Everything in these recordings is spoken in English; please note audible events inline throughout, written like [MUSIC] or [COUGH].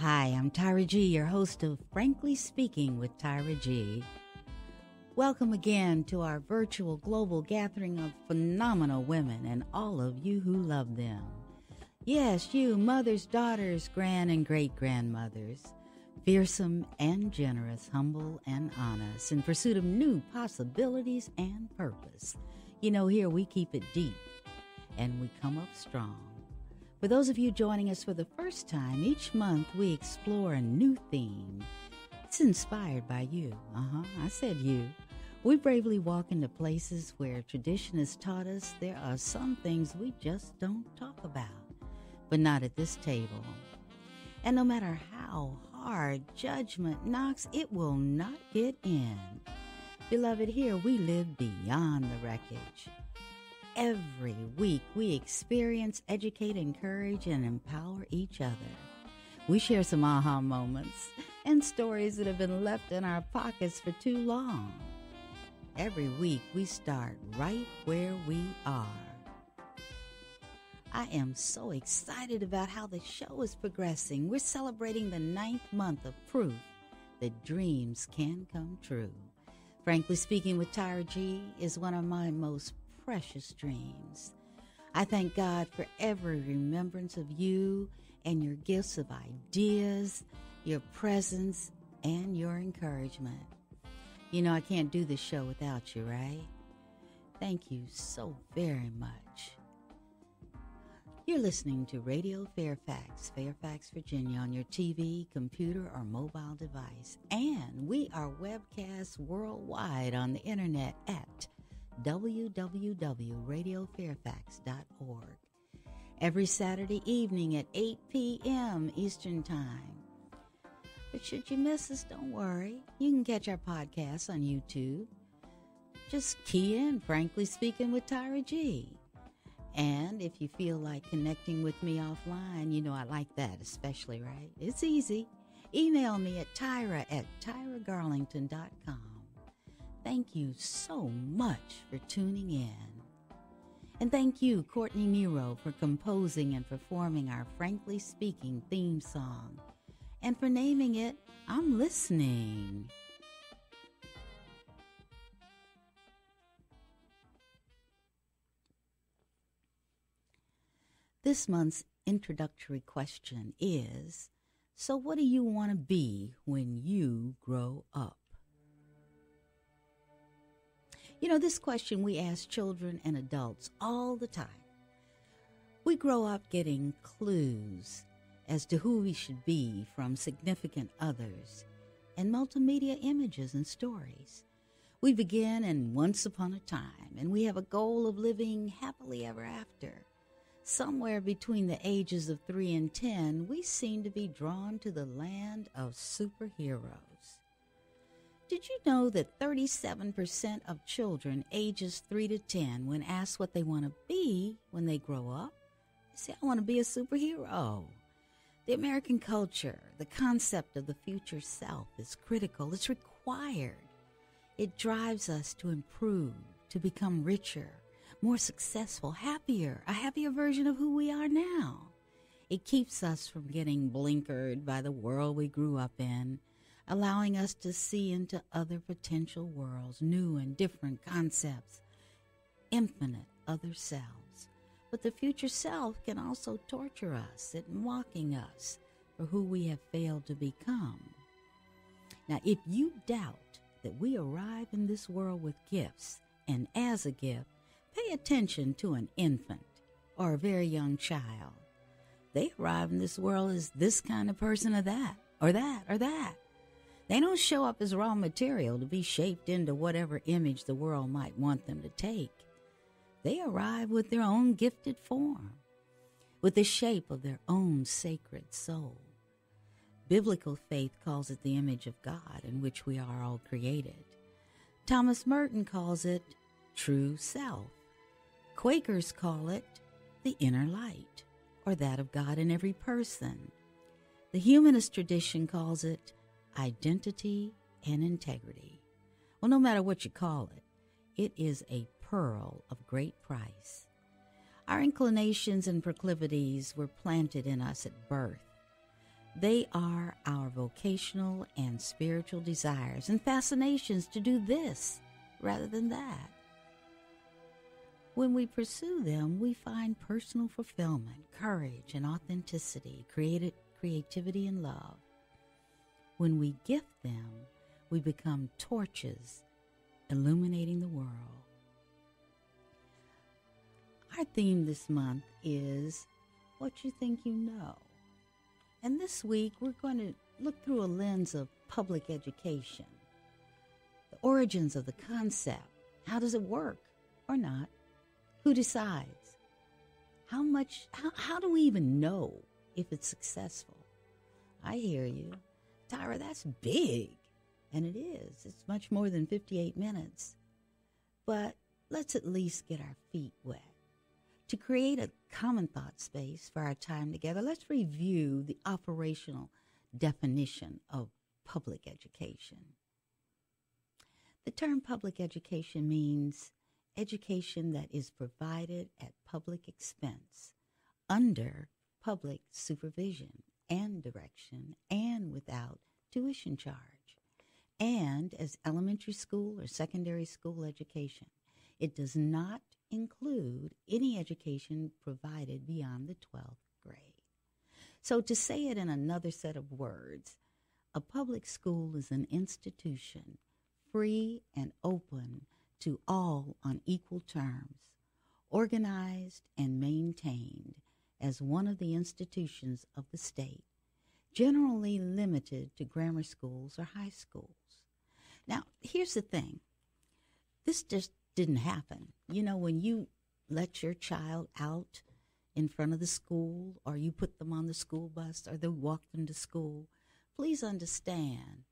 Hi, I'm Tyra G, your host of Frankly Speaking with Tyra G. Welcome again to our virtual global gathering of phenomenal women and all of you who love them. Yes, you, mothers, daughters, grand and great grandmothers, fearsome and generous, humble and honest, in pursuit of new possibilities and purpose. You know, here we keep it deep and we come up strong. For those of you joining us for the first time, each month we explore a new theme. It's inspired by you. Uh huh, I said you. We bravely walk into places where tradition has taught us there are some things we just don't talk about, but not at this table. And no matter how hard judgment knocks, it will not get in. Beloved, here we live beyond the wreckage. Every week we experience, educate, encourage, and empower each other. We share some aha moments and stories that have been left in our pockets for too long. Every week we start right where we are. I am so excited about how the show is progressing. We're celebrating the ninth month of proof that dreams can come true. Frankly speaking, with Tyra G is one of my most precious dreams. I thank God for every remembrance of you and your gifts of ideas, your presence, and your encouragement. You know, I can't do this show without you, right? Thank you so very much. You're listening to Radio Fairfax, Fairfax, Virginia, on your TV, computer, or mobile device. And we are webcast worldwide on the internet at www.radiofairfax.org. Every Saturday evening at 8 p.m. Eastern Time. But should you miss us, don't worry. You can catch our podcast on YouTube. Just key in, frankly speaking, with Tyra G. And if you feel like connecting with me offline, you know I like that especially, right? It's easy. Email me at tyra at tyragarlington.com. Thank you so much for tuning in. And thank you, Courtney Nero, for composing and performing our Frankly Speaking theme song and for naming it I'm Listening. This month's introductory question is So, what do you want to be when you grow up? You know, this question we ask children and adults all the time. We grow up getting clues as to who we should be from significant others and multimedia images and stories. We begin in once upon a time, and we have a goal of living happily ever after. Somewhere between the ages of three and ten, we seem to be drawn to the land of superheroes. Did you know that 37% of children ages 3 to 10, when asked what they want to be when they grow up, say, I want to be a superhero. The American culture, the concept of the future self is critical, it's required. It drives us to improve, to become richer, more successful, happier, a happier version of who we are now. It keeps us from getting blinkered by the world we grew up in, allowing us to see into other potential worlds, new and different concepts, infinite other selves. But the future self can also torture us at mocking us for who we have failed to become. Now, if you doubt that we arrive in this world with gifts, and as a gift, pay attention to an infant or a very young child. They arrive in this world as this kind of person or that, or that, or that. They don't show up as raw material to be shaped into whatever image the world might want them to take they arrive with their own gifted form, with the shape of their own sacred soul. Biblical faith calls it the image of God in which we are all created. Thomas Merton calls it true self. Quakers call it the inner light, or that of God in every person. The humanist tradition calls it identity and integrity. Well, no matter what you call it, it is a pearl of great price. Our inclinations and proclivities were planted in us at birth. They are our vocational and spiritual desires and fascinations to do this rather than that. When we pursue them, we find personal fulfillment, courage, and authenticity, creative, creativity, and love. When we gift them, we become torches illuminating the world. Our theme this month is What You Think You Know. And this week, we're going to look through a lens of public education, the origins of the concept. How does it work or not? Who decides? How much, how, how do we even know if it's successful? I hear you. Tyra, that's big. And it is. It's much more than 58 minutes. But let's at least get our feet wet. To create a common thought space for our time together, let's review the operational definition of public education. The term public education means education that is provided at public expense, under public supervision and direction, and without tuition charge, and as elementary school or secondary school education. It does not include any education provided beyond the 12th grade. So, to say it in another set of words, a public school is an institution free and open to all on equal terms, organized and maintained as one of the institutions of the state, generally limited to grammar schools or high schools. Now, here's the thing this just didn't happen. You know, when you let your child out in front of the school, or you put them on the school bus, or they walk them to school, please understand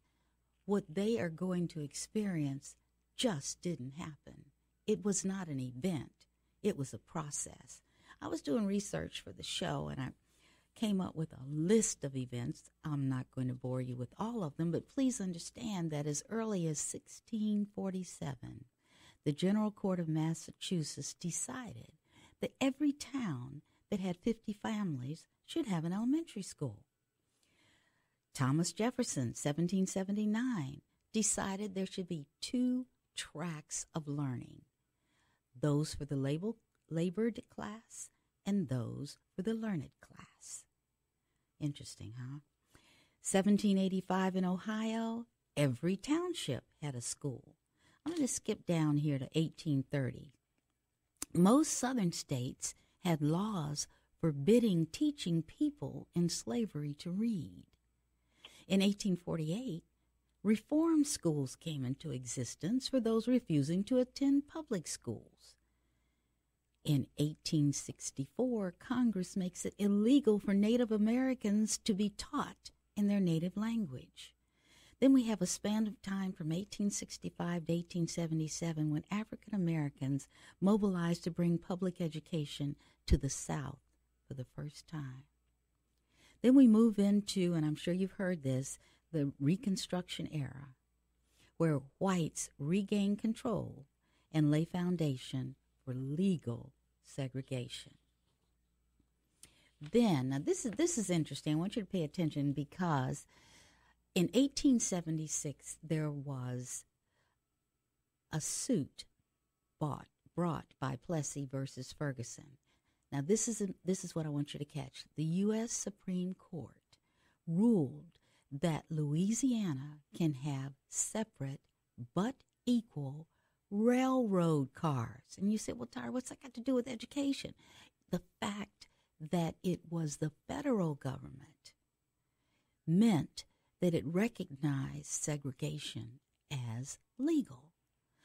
what they are going to experience just didn't happen. It was not an event, it was a process. I was doing research for the show and I came up with a list of events. I'm not going to bore you with all of them, but please understand that as early as 1647, the General Court of Massachusetts decided that every town that had 50 families should have an elementary school. Thomas Jefferson, 1779, decided there should be two tracks of learning those for the label, labored class and those for the learned class. Interesting, huh? 1785 in Ohio, every township had a school. I'm going to skip down here to 1830. Most southern states had laws forbidding teaching people in slavery to read. In 1848, reform schools came into existence for those refusing to attend public schools. In 1864, Congress makes it illegal for Native Americans to be taught in their native language. Then we have a span of time from 1865 to 1877 when African Americans mobilized to bring public education to the South for the first time. Then we move into, and I'm sure you've heard this, the Reconstruction era, where whites regain control and lay foundation for legal segregation. Then, now this is this is interesting. I want you to pay attention because in 1876 there was a suit bought brought by Plessy versus Ferguson. Now this is a, this is what I want you to catch. The U.S. Supreme Court ruled that Louisiana can have separate but equal railroad cars. And you say, well, Tyra, what's that got to do with education? The fact that it was the federal government meant that it recognized segregation as legal.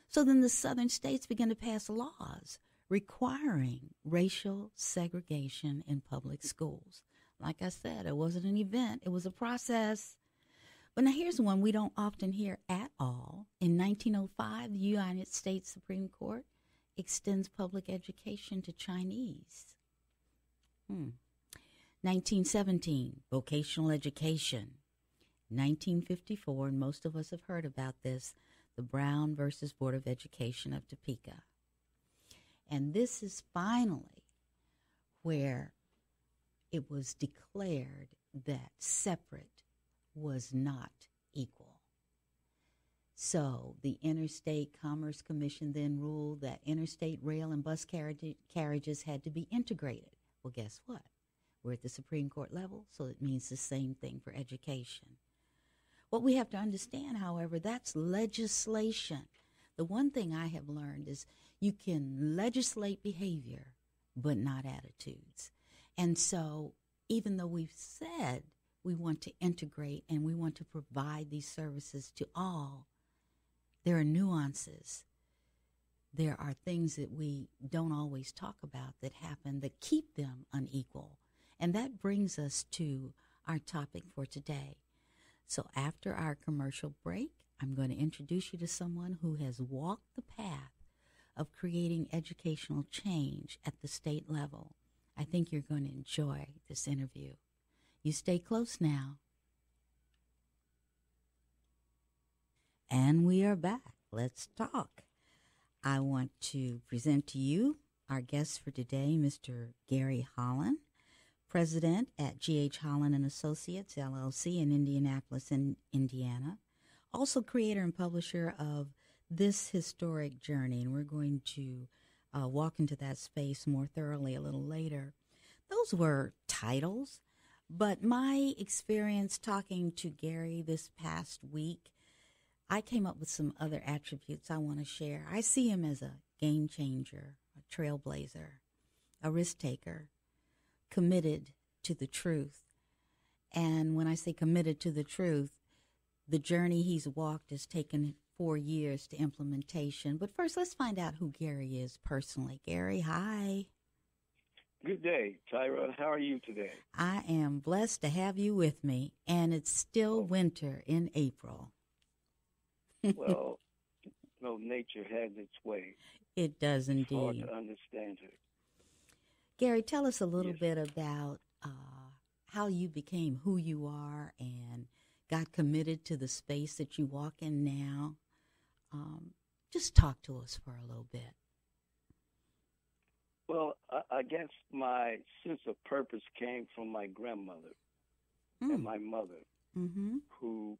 So then the southern states began to pass laws requiring racial segregation in public schools. Like I said, it wasn't an event, it was a process. But now here's one we don't often hear at all. In 1905, the United States Supreme Court extends public education to Chinese. Hmm. 1917, vocational education. 1954, and most of us have heard about this, the Brown versus Board of Education of Topeka. And this is finally where it was declared that separate was not equal. So the Interstate Commerce Commission then ruled that interstate rail and bus carriage, carriages had to be integrated. Well, guess what? We're at the Supreme Court level, so it means the same thing for education. What we have to understand, however, that's legislation. The one thing I have learned is you can legislate behavior, but not attitudes. And so, even though we've said we want to integrate and we want to provide these services to all, there are nuances. There are things that we don't always talk about that happen that keep them unequal. And that brings us to our topic for today. So, after our commercial break, I'm going to introduce you to someone who has walked the path of creating educational change at the state level. I think you're going to enjoy this interview. You stay close now. And we are back. Let's talk. I want to present to you our guest for today, Mr. Gary Holland, president at GH Holland and Associates LLC in Indianapolis, in Indiana. Also creator and publisher of This Historic Journey, and we're going to uh, walk into that space more thoroughly a little later. Those were titles, but my experience talking to Gary this past week, I came up with some other attributes I want to share. I see him as a game changer, a trailblazer, a risk taker, committed to the truth. And when I say committed to the truth, the journey he's walked has taken four years to implementation. But first, let's find out who Gary is personally. Gary, hi. Good day, Tyra. How are you today? I am blessed to have you with me, and it's still winter in April. well, [LAUGHS] no, nature has its way. It does indeed. It's hard to understand it. Gary, tell us a little yes. bit about uh, how you became who you are and got committed to the space that you walk in now. Um, just talk to us for a little bit. Well, I, I guess my sense of purpose came from my grandmother mm. and my mother, mm-hmm. who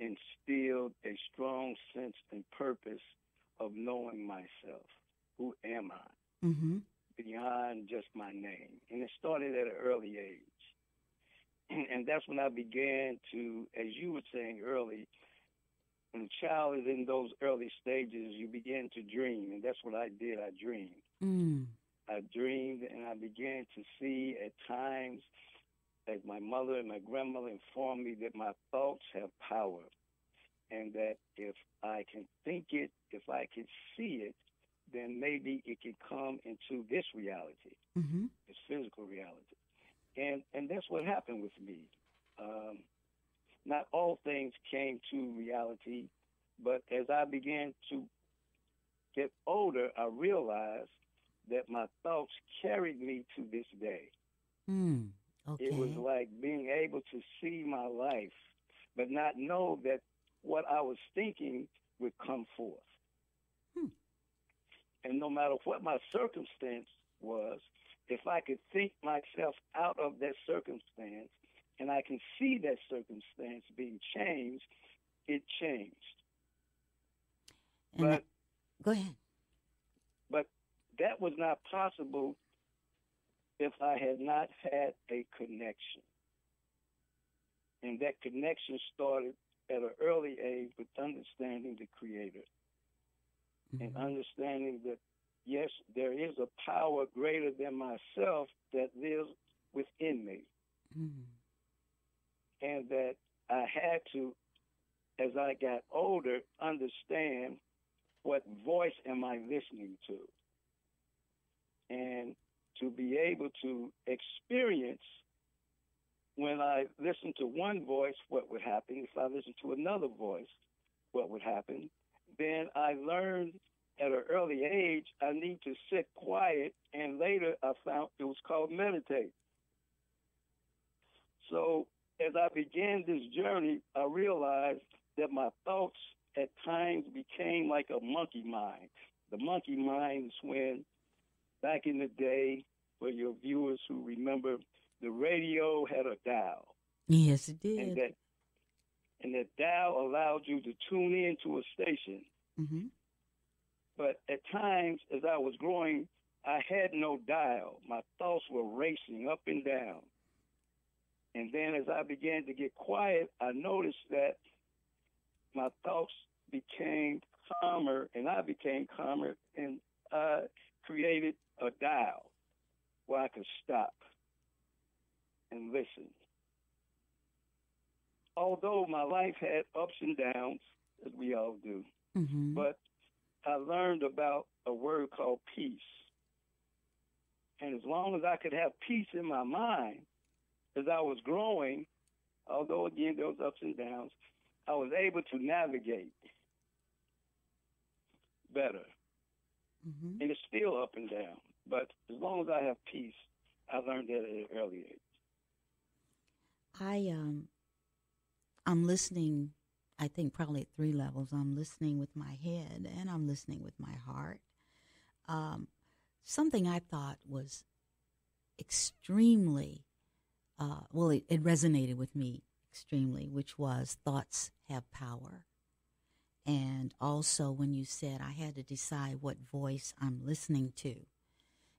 instilled a strong sense and purpose of knowing myself. Who am I? Mm-hmm. Beyond just my name. And it started at an early age. [CLEARS THROAT] And that's when I began to, as you were saying early, child is in those early stages, you begin to dream, and that's what I did. I dreamed. Mm. I dreamed, and I began to see at times, as my mother and my grandmother informed me, that my thoughts have power, and that if I can think it, if I can see it, then maybe it can come into this reality, mm-hmm. this physical reality, and and that's what happened with me. Um, not all things came to reality, but as I began to get older, I realized that my thoughts carried me to this day. Mm, okay. It was like being able to see my life, but not know that what I was thinking would come forth. Hmm. And no matter what my circumstance was, if I could think myself out of that circumstance, and I can see that circumstance being changed, it changed. And but that, go ahead. But that was not possible if I had not had a connection. And that connection started at an early age with understanding the Creator mm-hmm. and understanding that, yes, there is a power greater than myself that lives within me. Mm-hmm and that I had to, as I got older, understand what voice am I listening to, and to be able to experience when I listen to one voice what would happen. If I listen to another voice, what would happen? Then I learned at an early age I need to sit quiet, and later I found it was called meditate. So as I began this journey, I realized that my thoughts at times became like a monkey mind. The monkey mind is when, back in the day, for your viewers who remember, the radio had a dial. Yes, it did. And that and that dial allowed you to tune in to a station. hmm But at times, as I was growing, I had no dial. My thoughts were racing up and down. And then as I began to get quiet, I noticed that my thoughts became calmer and I became calmer and I created a dial where I could stop and listen. Although my life had ups and downs, as we all do, hmm but I learned about a word called peace. And as long as I could have peace in my mind, as I was growing, although again there was ups and downs, I was able to navigate better. hmm And it's still up and down. But as long as I have peace, I learned that at an early age. I um I'm listening I think probably at three levels. I'm listening with my head and I'm listening with my heart. Um, something I thought was extremely uh, well, it, it resonated with me extremely, which was thoughts have power. And also when you said I had to decide what voice I'm listening to.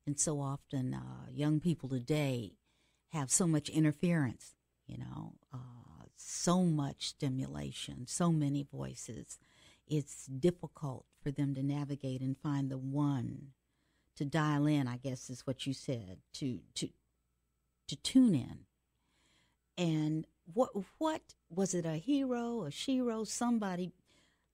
And so often uh, young people today have so much interference, you know, uh, so much stimulation, so many voices. It's difficult for them to navigate and find the one to dial in. I guess is what you said to to to tune in. And what what was it? A hero, a shero, somebody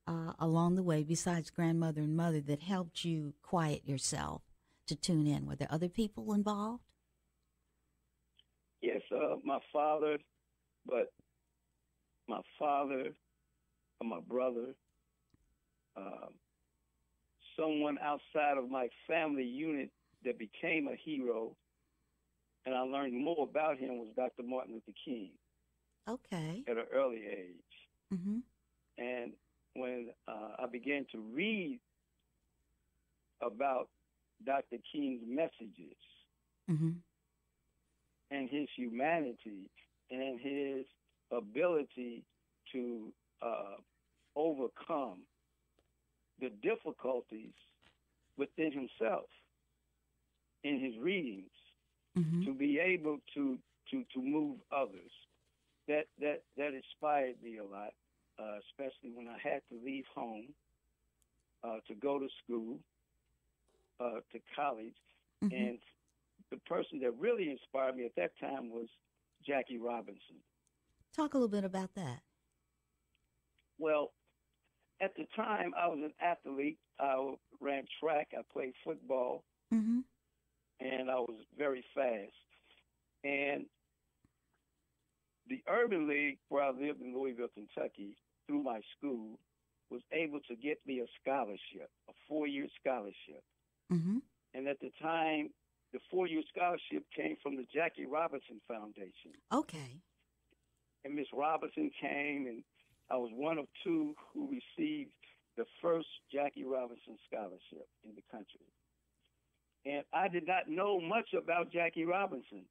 uh, along the way besides grandmother and mother that helped you quiet yourself to tune in? Were there other people involved? Yes, uh, my father, but my father, my brother, um, someone outside of my family unit that became a hero, and I learned more about him was Dr. Martin Luther King Okay. at an early age. Mm-hmm. And when uh, I began to read about Dr. King's messages Mm-hmm. and his humanity and his ability to uh, overcome the difficulties within himself in his readings Mm-hmm. to be able to to to move others that that that inspired me a lot uh, especially when I had to leave home uh, to go to school uh, to college Mm-hmm. and the person that really inspired me at that time was Jackie Robinson Talk a little bit about that. Well, at the time, I was an athlete. I ran track. I played football, Mm-hmm. and I was very fast. And the Urban League, where I lived in Louisville, Kentucky, through my school, was able to get me a scholarship, a four-year scholarship. Mm-hmm. And at the time, the four-year scholarship came from the Jackie Robinson Foundation. Okay. and Miss Robinson came, and I was one of two who received the first Jackie Robinson scholarship in the country. And I did not know much about Jackie Robinson,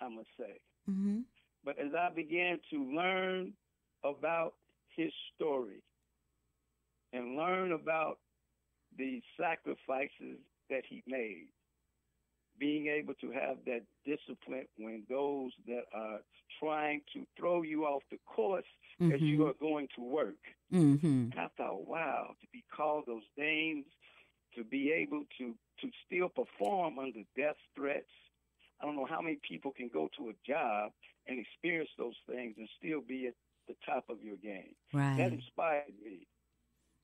I must say. Mm-hmm. But as I began to learn about his story and learn about the sacrifices that he made, being able to have that discipline when those that are trying to throw you off the course as you are going to work. Mm-hmm. I thought, wow, to be called those names, to be able to to still perform under death threats. I don't know how many people can go to a job and experience those things and still be at the top of your game. Right. That inspired me.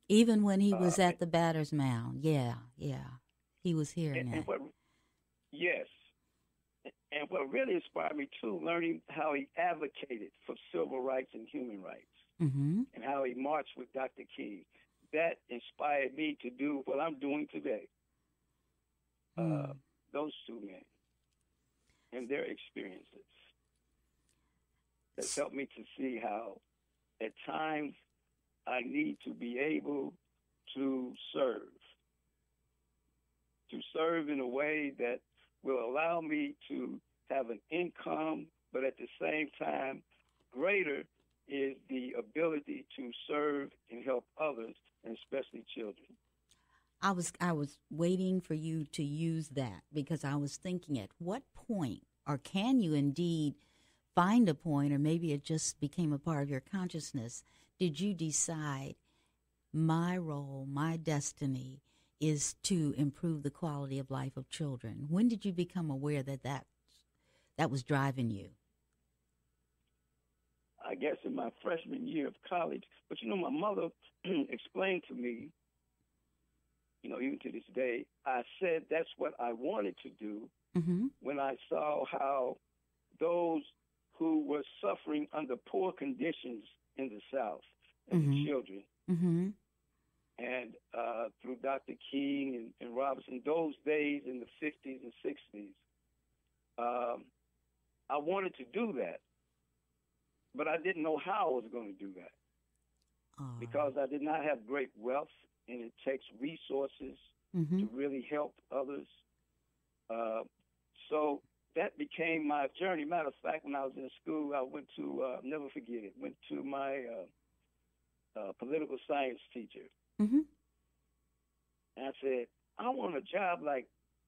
Even when he was uh, at the batter's mound. Yeah, yeah. He was hearing And, that. and what, yes, and what really inspired me too, learning how he advocated for civil rights and human rights. mm-hmm. and how he marched with Dr. King. That inspired me to do what I'm doing today. Uh, Mm. those two men and their experiences has helped me to see how, at times, I need to be able to serve, to serve in a way that will allow me to have an income, but at the same time, greater is the ability to serve and help others, and especially children. I was I was waiting for you to use that because I was thinking at what point or can you indeed find a point or maybe it just became a part of your consciousness did you decide my role my destiny is to improve the quality of life of children when did you become aware that that that was driving you I guess in my freshman year of college but you know my mother [CLEARS THROAT] explained to me you know, even to this day, I said that's what I wanted to do mm-hmm. when I saw how those who were suffering under poor conditions in the South and mm-hmm. the children, mm-hmm. and uh, through Dr. King and, and, Robinson, those days in the 50s and 60s, um, I wanted to do that, but I didn't know how I was going to do that. Uh. Because I did not have great wealth and it takes resources mm-hmm. to really help others. Uh, so that became my journey. Matter of fact, when I was in school, I went to uh, never forget it. Went to my uh, uh, political science teacher, mm-hmm. and I said, "I want a job like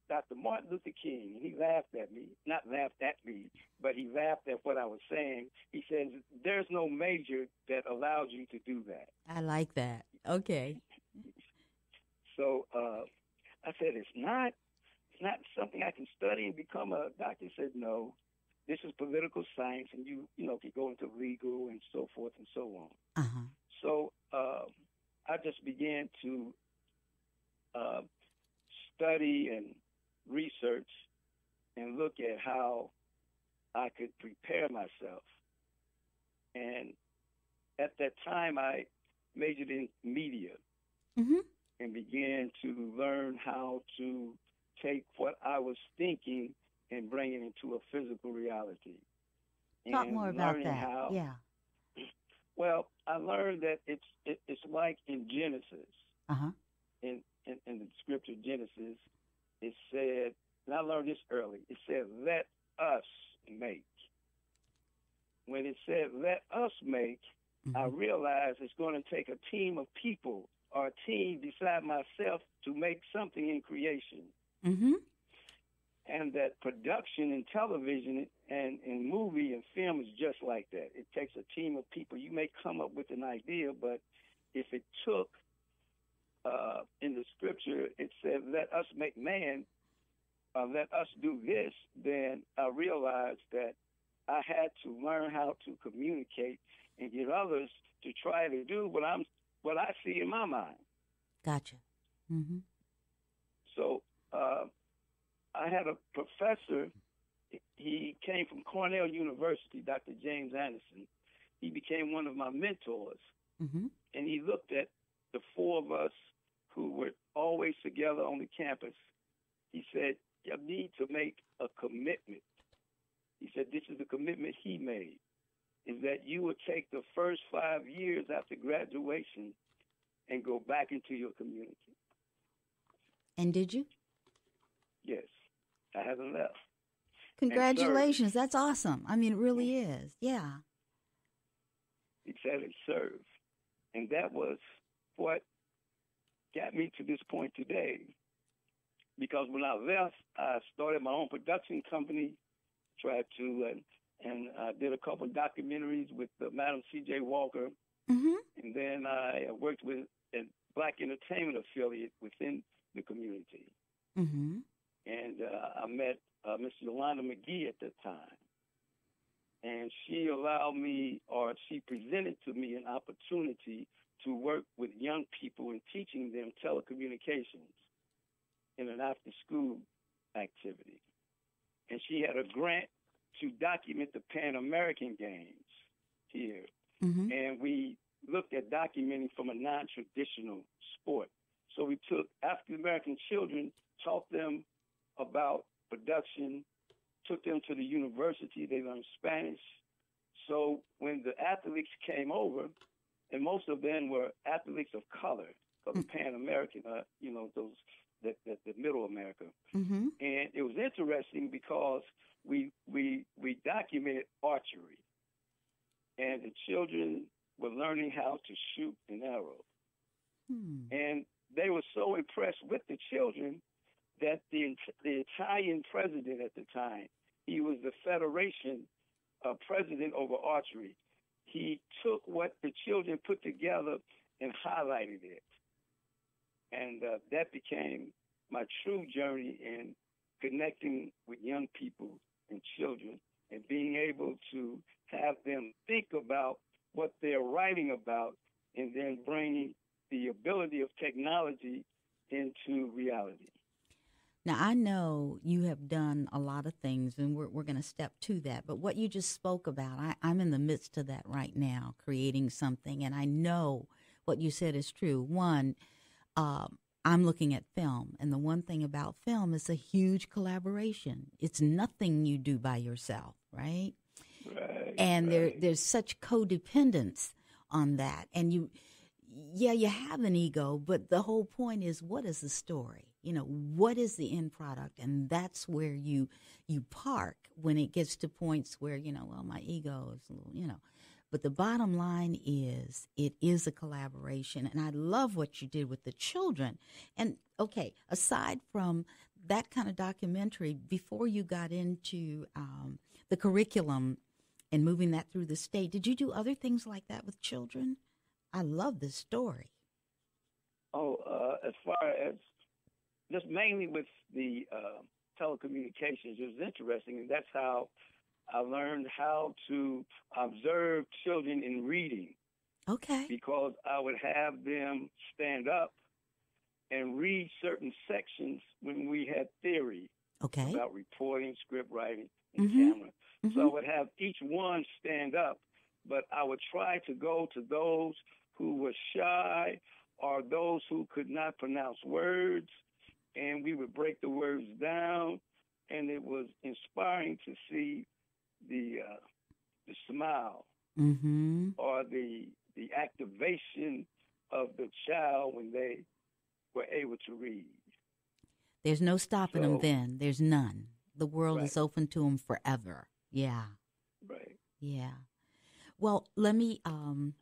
Dr. Martin Luther King." And he laughed at me, not laughed at me, but he laughed at what I was saying. He said, "There's no major that allows you to do that." I like that. Okay. [LAUGHS] So uh, I said, it's not, it's not something I can study and become a doctor. He said, no, this is political science, and you, you know, can go into legal and so forth and so on. Uh-huh. So uh, I just began to uh, study and research and look at how I could prepare myself. And at that time, I majored in media mm-hmm. and began to learn how to take what I was thinking and bring it into a physical reality. Talk and more about that. How, yeah. [CLEARS THROAT] Well, I learned that it's it, it's like in Genesis. Uh-huh. In, in in the scripture Genesis, it said, and I learned this early. It said, "Let us make." When it said, "Let us make," mm-hmm. I realized it's going to take a team of people or a team beside myself to make something in creation. Mm-hmm. And that production in television and in movie and film is just like that. It takes a team of people. You may come up with an idea, but if it took, uh, in the scripture, it said, let us make man, uh, let us do this, then I realized that I had to learn how to communicate and get others to try to do what I'm what I see in my mind. Gotcha. Mm-hmm. So uh, I had a professor. He came from Cornell University, Dr. James Anderson. He became one of my mentors, mm-hmm. and he looked at the four of us who were always together on the campus. He said, "You need to make a commitment." He said, "This is the commitment he made." is that you would take the first five years after graduation and go back into your community. And did you? Yes. I haven't left. Congratulations. That's awesome. I mean, it really is. Yeah. Exactly. Serve. And that was what got me to this point today. Because when I left, I started my own production company, tried to uh, and I did a couple of documentaries with uh, Madam C.J. Walker, mm-hmm. and then I worked with a black entertainment affiliate within the community. Mm-hmm. And uh, I met uh, Miss Yolanda McGee at that time, and she allowed me, or she presented to me, an opportunity to work with young people and teaching them telecommunications in an after-school activity. And she had a grant to document the Pan American Games here. Mm-hmm. And we looked at documenting from a non traditional sport. So we took African American children, taught them about production, took them to the university, they learned Spanish. So when the athletes came over, and most of them were athletes of color, of the mm. Pan American, uh, you know, those the, the, the middle America. Mm-hmm. And it was interesting because we we we documented archery, and the children were learning how to shoot an arrow, Hmm. and they were so impressed with the children that the the Italian president at the time, he was the federation uh, president over archery. He took what the children put together and highlighted it, and uh, that became my true journey in connecting with young people and children and being able to have them think about what they're writing about and then bringing the ability of technology into reality. Now, I know you have done a lot of things, and we're, we're going to step to that. But what you just spoke about, I, I'm in the midst of that right now, creating something. And I know what you said is true. One, um, I'm looking at film, and the one thing about film is a huge collaboration. It's nothing you do by yourself, right? Right. and there there's such codependence on that and you yeah you have an ego but the whole point is what is the story you know what is the end product and that's where you you park when it gets to points where you know well my ego is a little you know but the bottom line is it is a collaboration and i love what you did with the children and okay aside from that kind of documentary before you got into um, the curriculum and moving that through the state. Did you do other things like that with children? I love this story. Oh, uh, as far as just mainly with the uh, telecommunications, it was interesting, and that's how I learned how to observe children in reading Okay. because I would have them stand up and read certain sections when we had theory Okay. about reporting, script writing, and Mhm. camera. So I Mhm. would have each one stand up, but I would try to go to those who were shy or those who could not pronounce words, and we would break the words down, and it was inspiring to see the uh, the smile Mm-hmm. or the the activation of the child when they were able to read. There's no stopping them then. There's none. The world Right. is open to them forever. Yeah. Right. Yeah. Well, let me um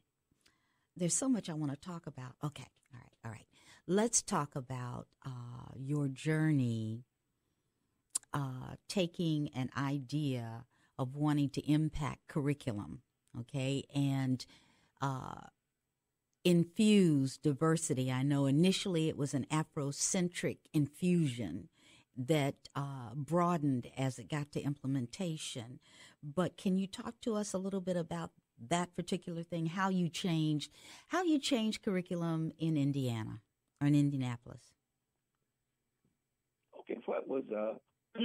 there's so much I want to talk about. Okay. All right. All right. Let's talk about uh your journey uh taking an idea of wanting to impact curriculum, okay? And uh infuse diversity. I know initially it was an Afrocentric infusion that uh, broadened as it got to implementation. But can you talk to us a little bit about that particular thing? How you changed, how you changed curriculum in Indiana in Indianapolis? Okay, what was uh, [CLEARS THROAT]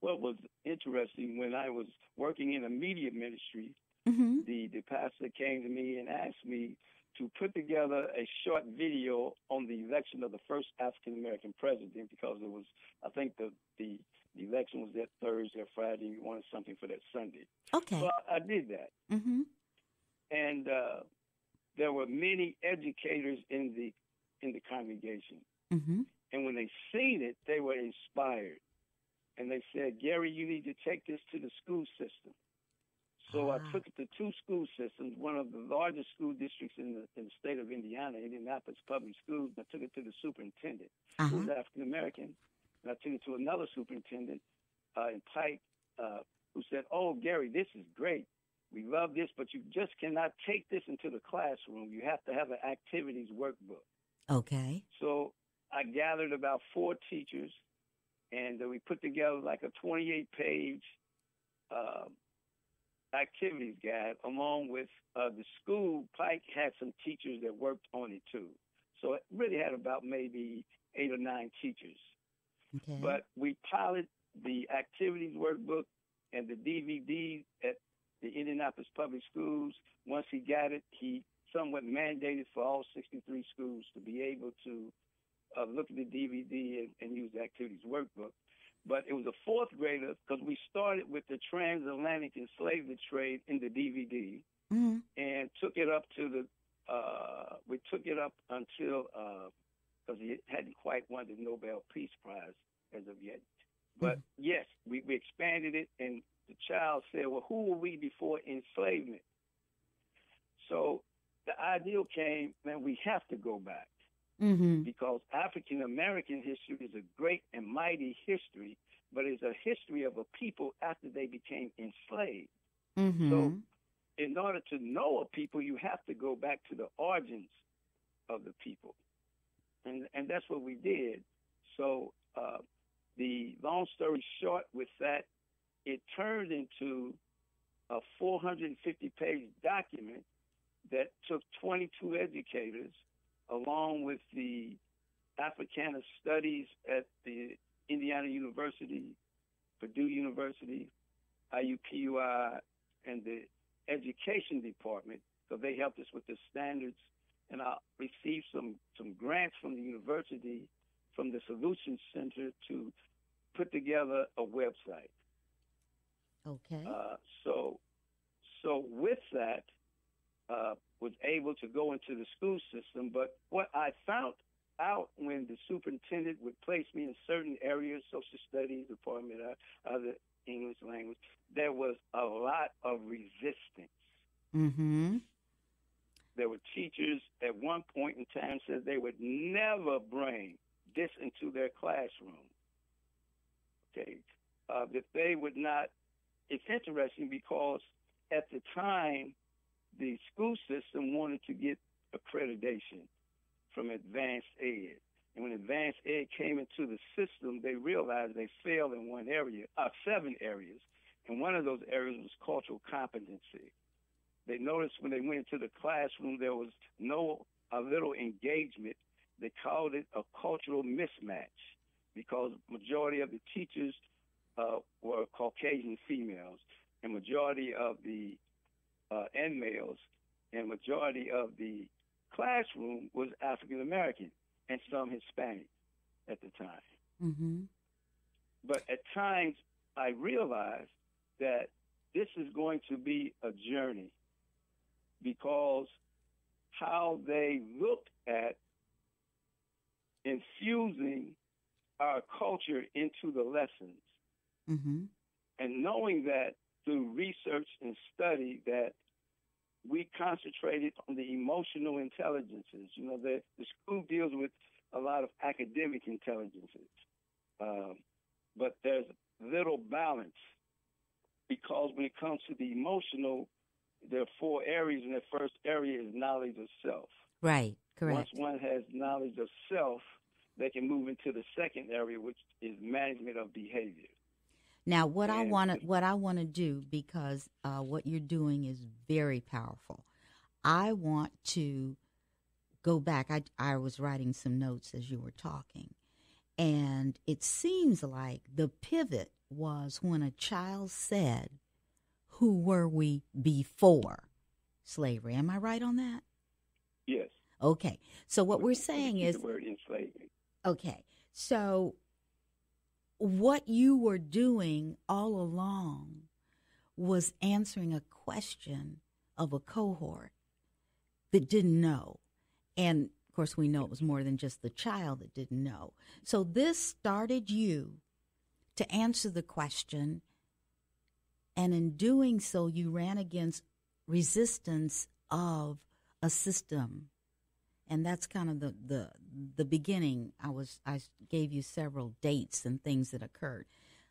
what was interesting when I was working in a media ministry, Mm-hmm. the the pastor came to me and asked me to put together a short video on the election of the first African American president because it was I think the the the election was that Thursday or Friday. We wanted something for that Sunday. Okay. So I, I did that, Mm-hmm. and uh, there were many educators in the in the congregation. Mm-hmm. And when they seen it, they were inspired. And they said, Gary, you need to take this to the school system. So Ah. I took it to two school systems, one of the largest school districts in the, in the state of Indiana, Indianapolis Public Schools. I took it to the superintendent, who Uh-huh. was African American. And I took it to another superintendent uh, in Pike, uh, who said, Oh, Gary, this is great. We love this, but you just cannot take this into the classroom. You have to have an activities workbook. Okay. So I gathered about four teachers, and we put together like a 28 page uh, activities guide, along with uh, the school. Pike had some teachers that worked on it too. So it really had about maybe eight or nine teachers. Okay. But we piloted the activities workbook and the DVD at the Indianapolis Public Schools. Once he got it, he somewhat mandated for all 63 schools to be able to uh, look at the DVD and, and use the activities workbook. But it was a fourth grader because we started with the transatlantic enslavement trade in the DVD mm-hmm. and took it up to the uh, we took it up until uh, because he hadn't quite won the Nobel Peace Prize as of yet. But mm-hmm. yes, we, we expanded it, and the child said, Well, who were we before enslavement? So the ideal came, man, we have to go back. Mm-hmm. Because African American history is a great and mighty history, but it's a history of a people after they became enslaved. Mm-hmm. So, in order to know a people, you have to go back to the origins of the people, and and that's what we did. So, uh, the long story short, with that, it turned into a 450 page document that took 22 educators, along with the Africana Studies at the Indiana University, Purdue University, IUPUI, and the Education Department. So they helped us with the standards, and I received some some grants from the university, from the Solutions Center to put together a website. Okay. Uh, so, so with that, uh, was able to go into the school system. But what I found out when the superintendent would place me in certain areas, social studies department, uh, other English language, there was a lot of resistance. Mm-hmm. There were teachers at one point in time said they would never bring this into their classroom. Okay, uh, that they would not. It's interesting because at the time the school system wanted to get accreditation from advanced ed. And when AdvancED came into the system, they realized they failed in one area, uh, seven areas. And one of those areas was cultural competency. They noticed when they went into the classroom, there was no, a little engagement. They called it a cultural mismatch because majority of the teachers uh, were Caucasian females, and majority of the uh, and males, and majority of the classroom was African American and some Hispanic at the time. Mm-hmm. But at times, I realized that this is going to be a journey because how they looked at infusing our culture into the lessons. Mm-hmm. And knowing that through research and study that we concentrated on the emotional intelligences. You know, the, the school deals with a lot of academic intelligences, um, but there's little balance because when it comes to the emotional, there are four areas, and the first area is knowledge of self. Right, correct. Once one has knowledge of self, they can move into the second area, which is management of behavior. Now, what and I want to what I want to do because uh, what you're doing is very powerful. I want to go back. I I was writing some notes as you were talking, and it seems like the pivot was when a child said, "Who were we before slavery?" Am I right on that? Yes. Okay. So what we're saying is the word enslavement. Okay. So what you were doing all along was answering a question of a cohort that didn't know. And of course, we know it was more than just the child that didn't know. So this started you to answer the question. And in doing so, you ran against resistance of a system and that's kind of the the the beginning. I was i gave you several dates and things that occurred.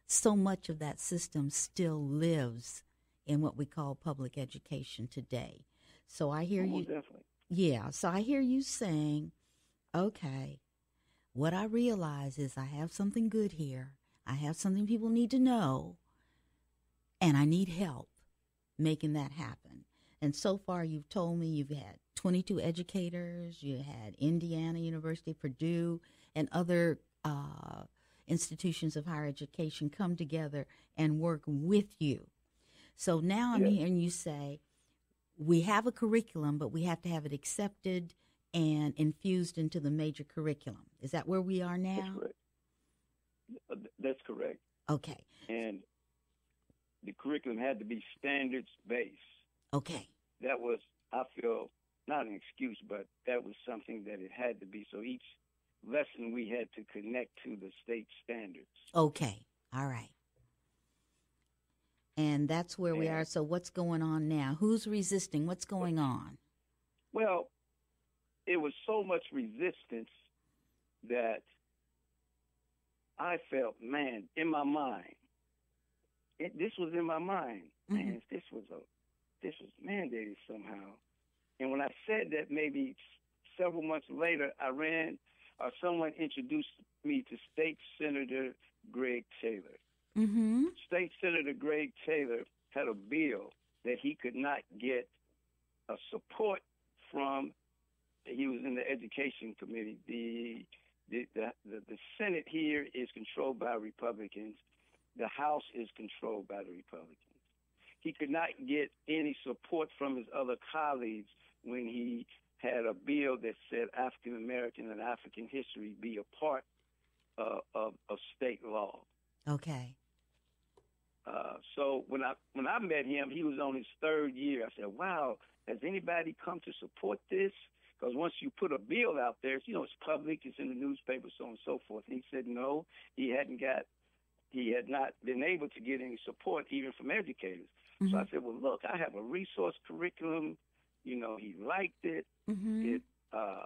So much of that system still lives in what we call public education today. So i hear oh, you definitely. yeah so i hear you saying okay what i realize is i have something good here. I have something people need to know and i need help making that happen and so far you've told me you've had 22 educators. You had Indiana University, Purdue, and other uh, institutions of higher education come together and work with you. So now I'm hearing you say, we have a curriculum, but we have to have it accepted and infused into the major curriculum. Is that where we are now? That's correct. That's correct. Okay. And the curriculum had to be standards based. Okay. That was, I feel, not an excuse, but that was something that it had to be. So each lesson we had to connect to the state standards. Okay. All right. And that's where we are. So what's going on now? Who's resisting? What's going on? Well, it was so much resistance that I felt, man, in my mind. It, this was in my mind. Man, Mhm. this was a, this was mandated somehow. And when I said that, maybe several months later, I ran, or someone introduced me to State Senator Greg Taylor. Mm-hmm. State Senator Greg Taylor had a bill that he could not get a support from. He was in the Education Committee. The the, the the the Senate here is controlled by Republicans. The House is controlled by the Republicans. He could not get any support from his other colleagues when he had a bill that said African American and African history be a part uh, of, of state law. Okay. Uh, so when I when I met him, he was on his third year. I said, "Wow, has anybody come to support this?" Because once you put a bill out there, you know, it's public, it's in the newspaper, so on and so forth. And he said, no, he hadn't got, he had not been able to get any support even from educators. So I said, well, look, I have a resource curriculum. You know, he liked it. Mm-hmm. It. Uh,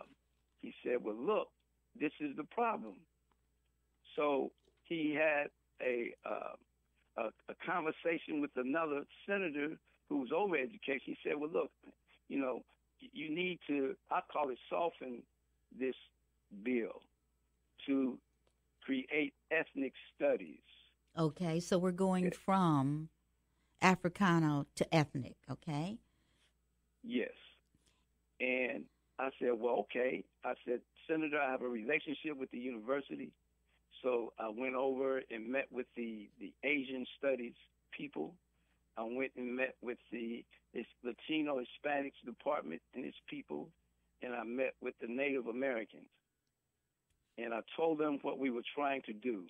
he said, well, look, this is the problem. So he had a uh, a, a conversation with another senator who was over education. He said, well, look, you know, you need to, I call it soften this bill to create ethnic studies. Okay. So we're going from Africano to ethnic. Okay. Yes. And I said, well, okay. I said, Senator, I have a relationship with the university. So I went over and met with the, the Asian studies people. I went and met with the Latino Hispanics department and its people. And I met with the Native Americans. And I told them what we were trying to do.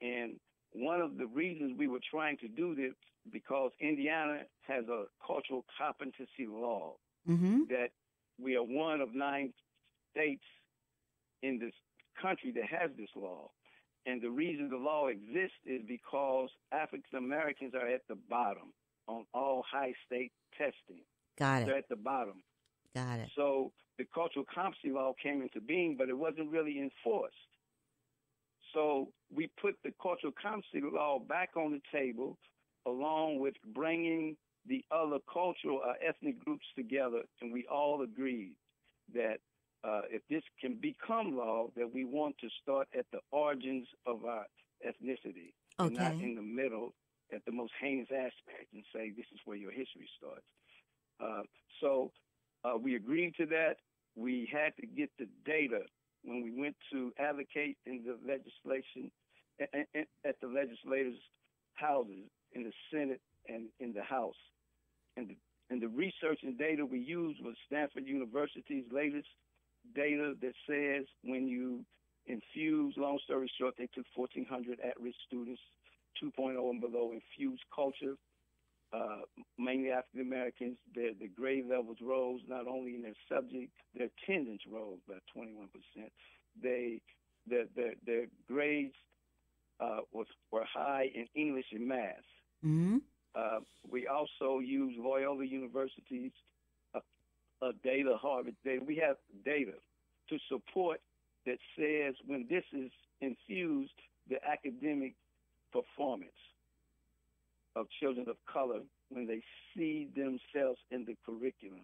And one of the reasons we were trying to do this because Indiana has a cultural competency law Mm-hmm. that we are one of nine states in this country that has this law. And the reason the law exists is because African Americans are at the bottom on all high state testing. Got it. They're at the bottom. Got it. So the cultural competency law came into being, but it wasn't really enforced. So we put the cultural competency law back on the table, along with bringing the other cultural or ethnic groups together, and we all agreed that uh, if this can become law, that we want to start at the origins of our ethnicity, and not in the middle at the most heinous aspect, and say this is where your history starts. Uh, so uh, we agreed to that. We had to get the data when we went to advocate in the legislation at the legislators' houses in the Senate and in the House. And the, and the research and data we used was Stanford University's latest data that says when you infuse, long story short, they took 1,400 at-risk students, 2.0 and below, infused culture, uh, mainly African Americans, their the grade levels rose not only in their subject, their attendance rose by 21 percent. They their their, their grades uh, was were high in English and math. Mm-hmm. Uh, we also use Loyola University's uh, uh, data, Harvard data. We have data to support that says when this is infused, the academic performance of children of color when they see themselves in the curriculum.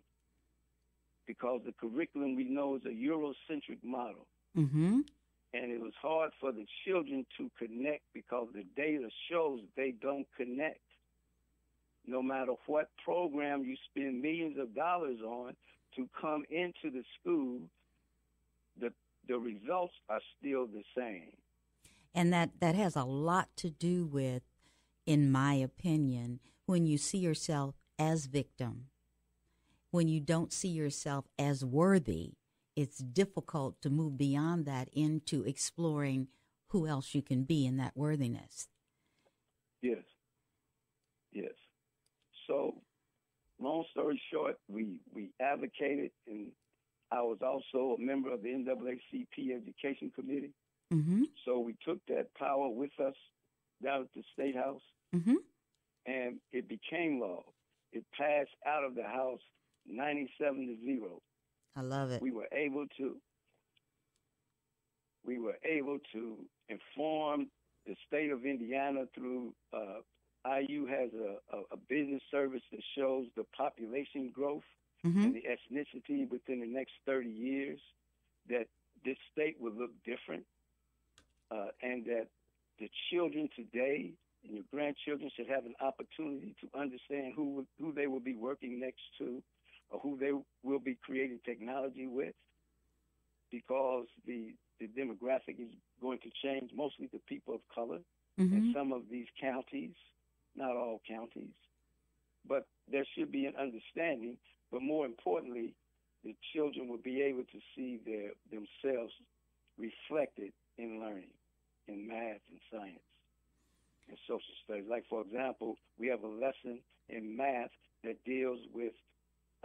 Because the curriculum we know is a Eurocentric model. Mm-hmm. And it was hard for the children to connect because the data shows they don't connect. No matter what program you spend millions of dollars on to come into the school, the the results are still the same. And that, that has a lot to do with, in my opinion, when you see yourself as victim, when you don't see yourself as worthy, it's difficult to move beyond that into exploring who else you can be in that worthiness. Yes. Yes. So, long story short, we we advocated and I was also a member of the NAACP Education Committee. Mm-hmm. So we took that power with us down at the State House, Mm-hmm. and it became law. It passed out of the House 97 to 0. I love it. We were able to we were able to inform the state of Indiana through uh, IU has a, a, a business service that shows the population growth Mm-hmm. and the ethnicity within the next 30 years, that this state will look different, uh, and that the children today and your grandchildren should have an opportunity to understand who who they will be working next to, or who they will be creating technology with, because the the demographic is going to change. Mostly the people of color Mm-hmm. in some of these counties, not all counties. But there should be an understanding. But more importantly, the children will be able to see their themselves reflected in learning, in math and science, and social studies. Like for example, we have a lesson in math that deals with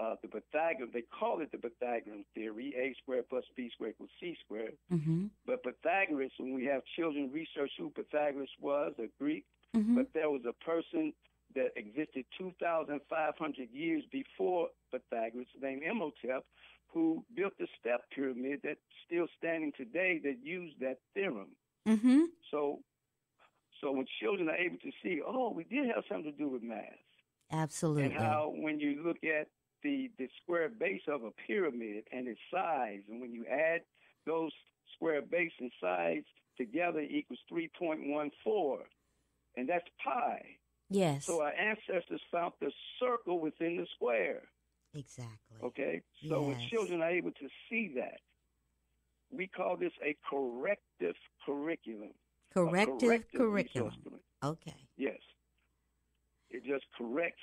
uh, the Pythagorean. They call it the Pythagorean theory: a squared plus b squared equals c squared. Mm-hmm. But Pythagoras, when we have children research who Pythagoras was, a Greek, Mm-hmm. but there was a person that existed 2,500 years before Pythagoras named Imhotep who built the step pyramid that's still standing today that used that theorem. Mm-hmm. So, so when children are able to see, oh, we did have something to do with math, Absolutely. and how when you look at the the square base of a pyramid and its size, and when you add those square base and size together equals 3.14, and that's pi. yes. So our ancestors found the circle within the square. exactly. Okay, so when children are able to see that, we call this a corrective curriculum. Corrective corrective curriculum. Okay. Yes. It just corrects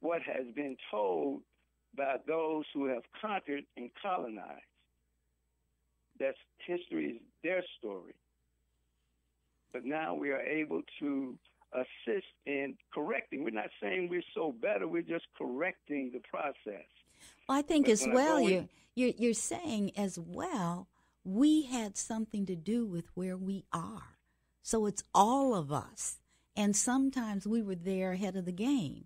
what has been told by those who have conquered and colonized. That's history is their story. But now we are able to assist in correcting. We're not saying we're so better, we're just correcting the process. Well, I think But as well, you're, you're you're saying as well, we had something to do with where we are. So it's all of us, and sometimes we were there ahead of the game,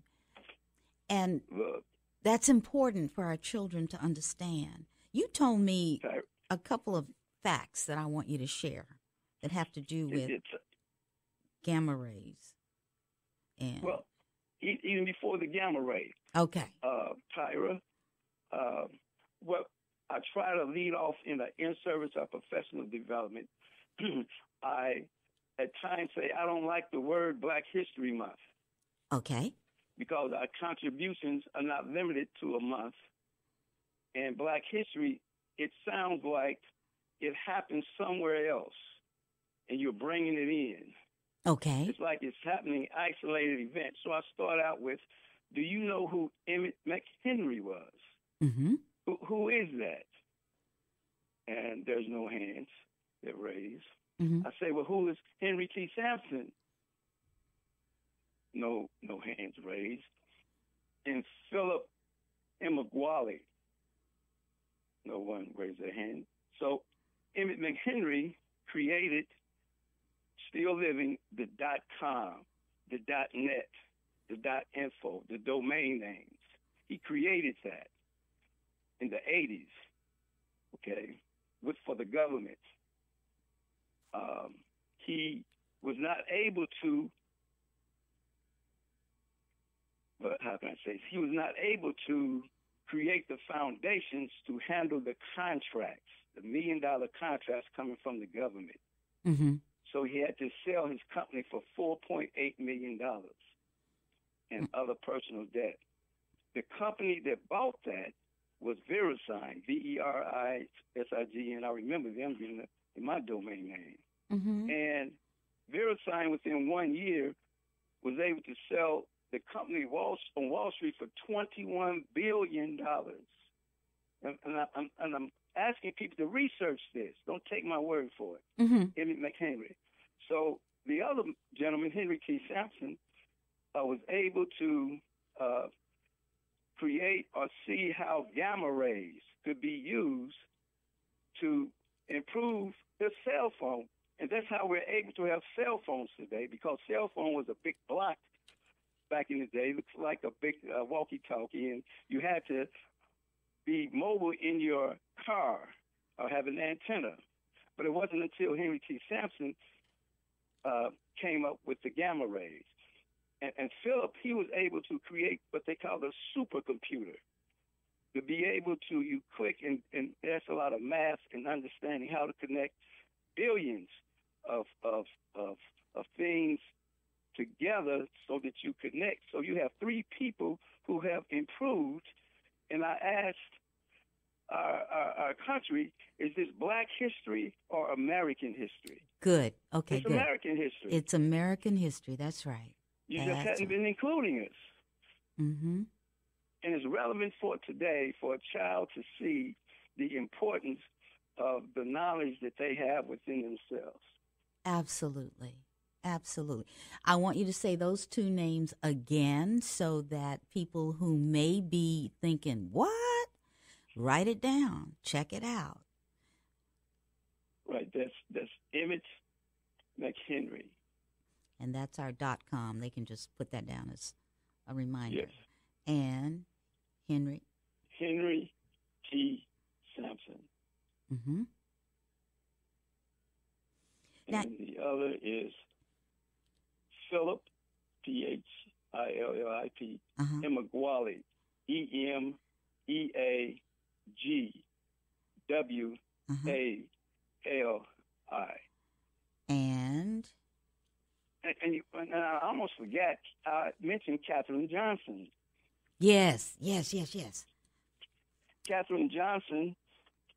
and Look, that's important for our children to understand. You told me a couple of facts that I want you to share that have to do with it's, gamma rays. And well, even before the gamma rays. okay, uh, Tyra. Uh, well, I try to lead off in the in service of professional development. [CLEARS THROAT] I at times say I don't like the word Black History Month okay, because our contributions are not limited to a month. And Black history, it sounds like it happened somewhere else, and you're bringing it in. okay, It's like it's happening isolated events. So I start out with, do you know who Emmett McHenry was? mm-hmm. Who, who is that? And there's no hands that raise. Mm-hmm. I say, well, who is Henry T. Sampson? No, no hands raised. And Philip. Emeagwali? No one raised their hand. So Emmett McHenry created, still living, the dot com, the dot net, the dot info, the domain names. He created that in the 80s, okay, with for the government. Um, he was not able to, but how can I say? He was not able to create the foundations to handle the contracts, the million dollar contracts coming from the government. Mm-hmm. So he had to sell his company for $4.8 million and other personal debt. The company that bought that was VeriSign, V E R I S I G N. I remember them being in my domain name. Mm-hmm. And VeriSign, within one year, was able to sell the company Wall, on Wall Street for $21 billion. And, and, I, I'm, and I'm asking people to research this. Don't take my word for it. Mm-hmm. Emmett McHenry. So the other gentleman, Henry T. Sampson, uh, was able to uh, create or see how gamma rays, could be used to improve the cell phone. And that's how we're able to have cell phones today because cell phone was a big block back in the day. Looks like a big uh, walkie-talkie, and you had to be mobile in your car or have an antenna. But it wasn't until Henry T. Sampson uh, came up with the gamma rays. And, and Philip, he was able to create what they call a supercomputer to be able to, you click, and, and that's a lot of math and understanding how to connect billions of, of, of, of things together so that you connect. So you have three people who have improved. And I asked our, our, our country, is this black history or American history? Good. Okay, it's good. American history. It's American history. That's right. you just That's hadn't been including us. Mm-hmm. And it's relevant for today for a child to see the importance of the knowledge that they have within themselves. Absolutely. Absolutely. I want you to say those two names again so that people who may be thinking, what? Write it down. Check it out. Right. That's that's Emmett McHenry. And that's our dot com. They can just put that down as a reminder. Yes. And Henry. Henry T. Sampson. Mm-hmm. Now- And the other is Philip P H I L L I P Uh-huh. E M E A G W. A L I. And And, and, you, and I almost forgot, I mentioned Katherine Johnson. yes, yes, yes, yes. Katherine Johnson,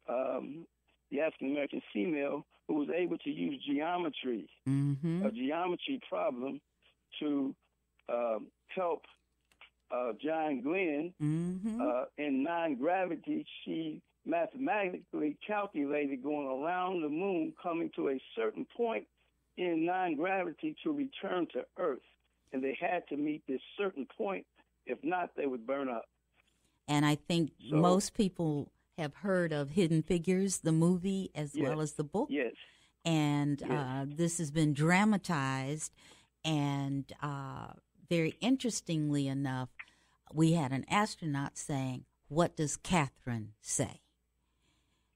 um, the African American female who was able to use geometry, Mm-hmm. a geometry problem, to um, help uh, John Glenn Mm-hmm. uh, in non gravity. She mathematically calculated going around the moon, coming to a certain point in non gravity to return to Earth. And they had to meet this certain point. If not, they would burn up. And I think So- most people have heard of Hidden Figures, the movie, as Yes. well as the book. Yes. And Yes. uh, this has been dramatized. And uh, very interestingly enough, we had an astronaut saying, What does Katherine say?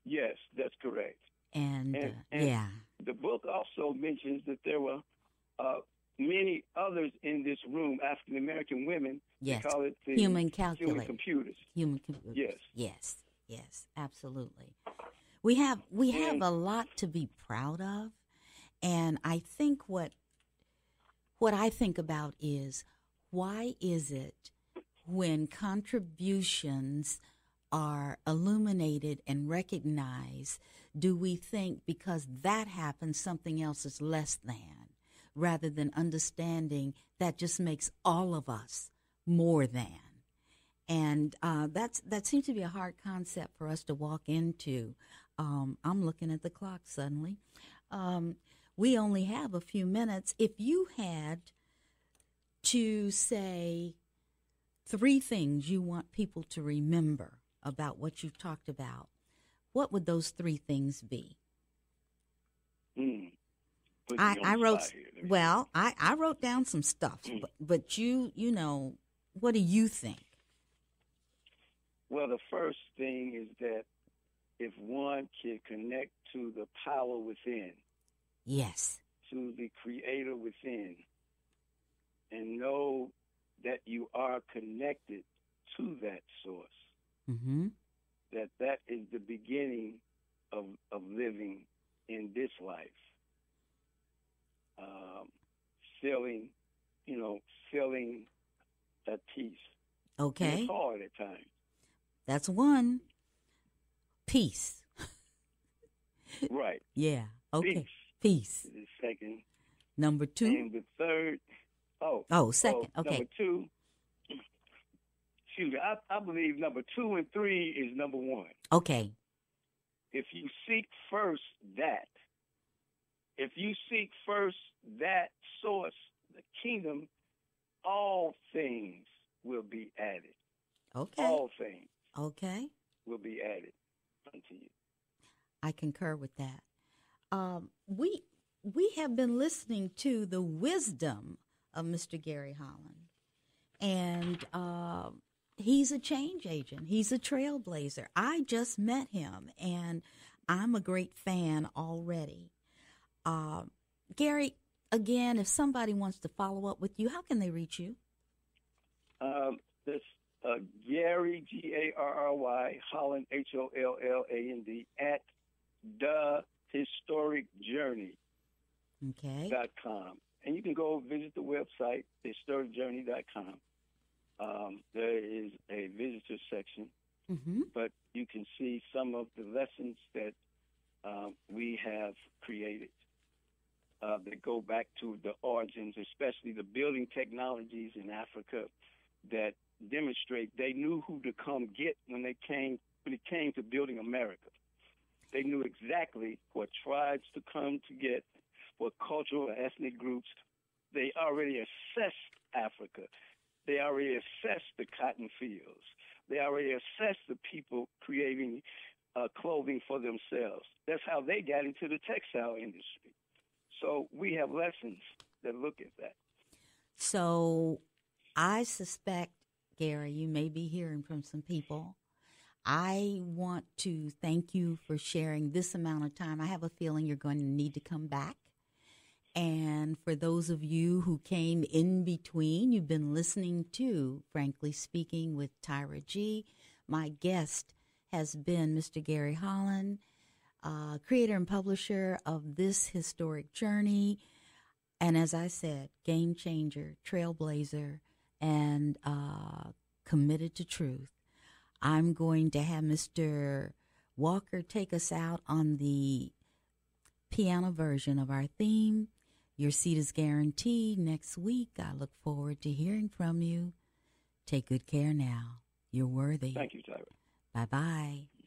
Yes, that's correct. And, And- uh, and- yeah, The book also mentions that there were uh, many others in this room, African American women. yes. They call it the Human human calculator. computers. Human computers. Yes. Yes. Yes. Absolutely. We have we have a lot to be proud of, and I think what what I think about is why is it when contributions are illuminated and recognized, do we think because that happens something else is less than, rather than understanding that just makes all of us more than? And uh, that's that seems to be a hard concept for us to walk into. Um, I'm looking at the clock suddenly. Um, we only have a few minutes. If you had to say three things you want people to remember about what you've talked about, what would those three things be? Hmm. I, I wrote spot here. Let me- well. I, I wrote down some stuff, Mm. but, but you you know what do you think? Well, the first thing is that if one can connect to the power within, Yes. to the creator within, and know that you are connected to that source, Mm-hmm. that that is the beginning of, of living in this life. Um, feeling, you know, feeling at peace. Okay. It's hard at times. That's one. Peace. Right. Yeah. Okay. Peace Peace. second. Number two. And the third, oh, Oh, second. oh, Okay. Number two, excuse me, I, I believe number two and three is number one. Okay. If you seek first that, if you seek first that source, the kingdom, all things will be added. Okay. All things. Okay. will be added unto you. I concur with that. Um, we we have been listening to the wisdom of Mr. Gary Holland, and uh, he's a change agent. He's a trailblazer. I just met him, and I'm a great fan already. Uh, Gary, again, if somebody wants to follow up with you, how can they reach you? Um, this uh, Gary G A R R Y Holland H O L L A N D at the historic journey Okay. dot com, and you can go visit the website historicjourney.com. Um, there is a visitor section, Mm-hmm. but you can see some of the lessons that um, we have created uh, that go back to the origins, especially the building technologies in Africa that demonstrate they knew who to come get when they came when it came to building America. They knew exactly what tribes to come to get, what cultural or ethnic groups. They already assessed Africa. They already assessed the cotton fields. They already assessed the people creating uh, clothing for themselves. That's how they got into the textile industry. So we have lessons that look at that. So I suspect, Gary, you may be hearing from some people. I want to thank you for sharing this amount of time. I have a feeling you're going to need to come back. And for those of you who came in between, you've been listening to Frankly Speaking with Tyra G. My guest has been Mr. Gary Holland, uh, creator and publisher of this historic journey. And as I said, game changer, trailblazer, and uh, committed to truth. I'm going to have Mr. Walker take us out on the piano version of our theme. Your seat is guaranteed next week. I look forward to hearing from you. Take good care now. You're worthy. Thank you, Tyra. Bye bye.